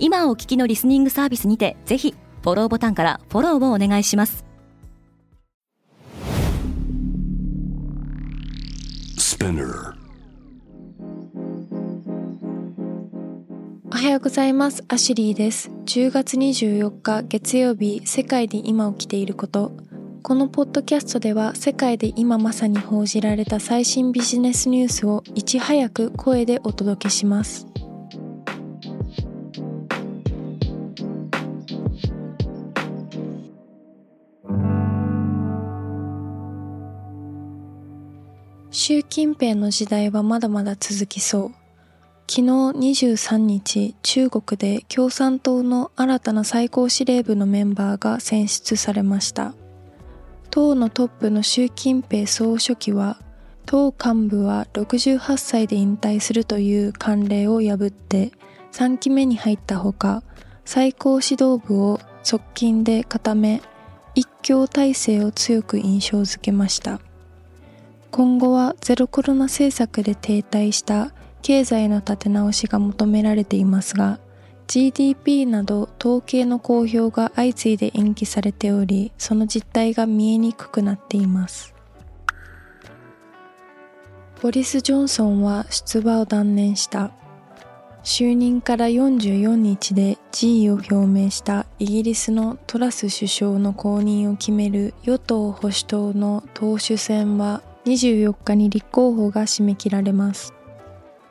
今お聞きのリスニングサービスにてぜひフォローボタンからフォローをお願いします。おはようございます。アシュリーです。10月24日月曜日世界で今起きていること。このポッドキャストでは世界で今まさに報じられた最新ビジネスニュースをいち早く声でお届けします習近平の時代はまだまだ続きそう。昨日23日、中国で共産党の新たな最高司令部のメンバーが選出されました。党のトップの習近平総書記は、党幹部は68歳で引退するという慣例を破って3期目に入ったほか、最高指導部を側近で固め、一強体制を強く印象づけました。今後はゼロコロナ政策で停滞した経済の立て直しが求められていますが GDP など統計の公表が相次いで延期されておりその実態が見えにくくなっています。ボリス・ジョンソンは出馬を断念した。就任から44日で辞意を表明したイギリスのトラス首相の後任を決める与党保守党の党首選は24日に立候補が締め切られます。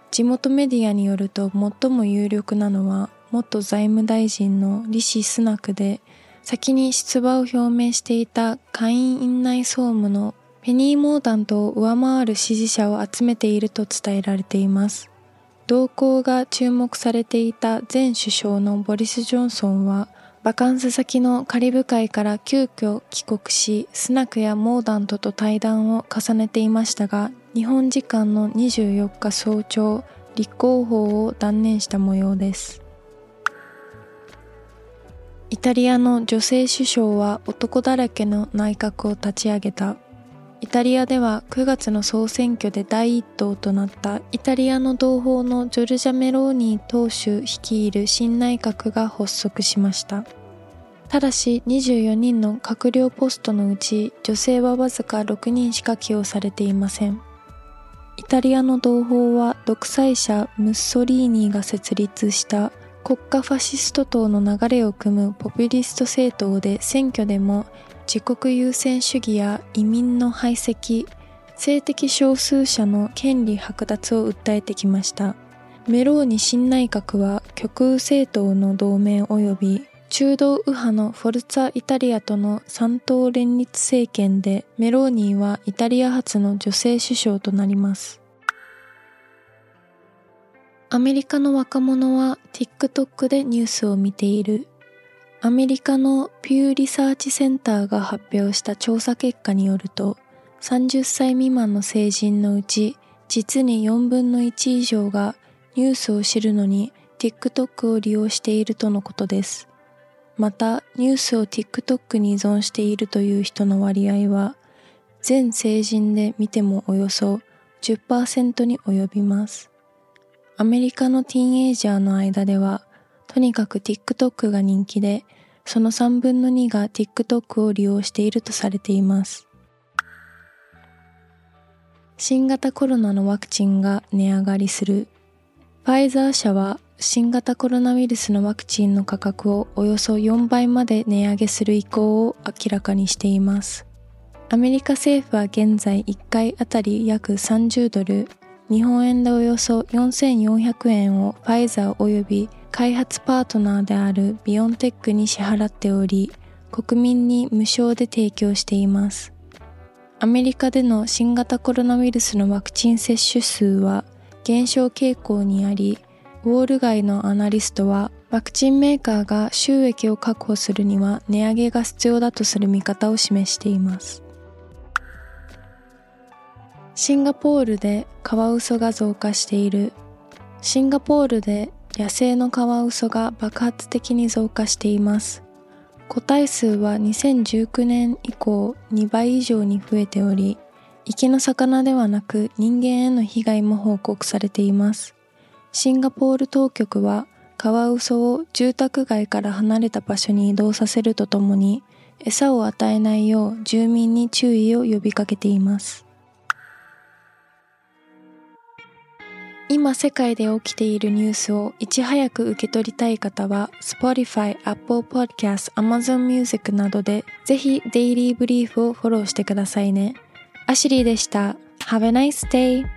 地元メディアによると最も有力なのは元財務大臣のリシ・スナクで先に出馬を表明していた下院院内総務のペニー・モーダントを上回る支持者を集めていると伝えられています。動向が注目されていた前首相のボリス・ジョンソンはバカンス先のカリブ海から急遽帰国し、スナクやモーダントと対談を重ねていましたが、日本時間の24日早朝、立候補を断念した模様です。イタリアの女性首相は男だらけの内閣を立ち上げた。イタリアでは9月の総選挙で第一党となったイタリアの同胞のジョルジャ・メローニ党首率いる新内閣が発足しました。ただし24人の閣僚ポストのうち女性はわずか6人しか起用されていません。イタリアの同胞は独裁者ムッソリーニが設立した国家ファシスト党の流れを組むポピュリスト政党で選挙でも自国優先主義や移民の排斥、性的少数者の権利剥奪を訴えてきました。メローニ新内閣は極右政党の同盟及び中道右派のフォルツァ・イタリアとの三党連立政権でメローニーはイタリア初の女性首相となります。アメリカの若者は TikTok でニュースを見ている。アメリカのピューリサーチセンターが発表した調査結果によると、30歳未満の成人のうち、実に4分の1以上がニュースを知るのに TikTok を利用しているとのことです。また、ニュースを TikTok に依存しているという人の割合は、全成人で見てもおよそ10%に及びます。アメリカのティーンエイジャーの間では、とにかく TikTok が人気で、その3分の2が TikTok を利用しているとされています。新型コロナのワクチンが値上がりする。ファイザー社は新型コロナウイルスのワクチンの価格をおよそ4倍まで値上げする意向を明らかにしています。アメリカ政府は現在1回あたり約30ドル、日本円でおよそ4400円をファイザー及び開発パートナーであるビオンテックに支払っており、国民に無償で提供しています。アメリカでの新型コロナウイルスのワクチン接種数は減少傾向にあり、ウォール街のアナリストはワクチンメーカーが収益を確保するには値上げが必要だとする見方を示しています。シンガポールでカワウソが増加している。シンガポールで野生のカワウソが爆発的に増加しています。個体数は2019年以降2倍以上に増えており池の魚ではなく人間への被害も報告されています。シンガポール当局はカワウソを住宅街から離れた場所に移動させるとともに餌を与えないよう住民に注意を呼びかけています今世界で起きているニュースをいち早く受け取りたい方は Spotify、Apple Podcast、Amazon Music などでぜひデイリーブリーフをフォローしてくださいね。アシリーでした。Have a nice day!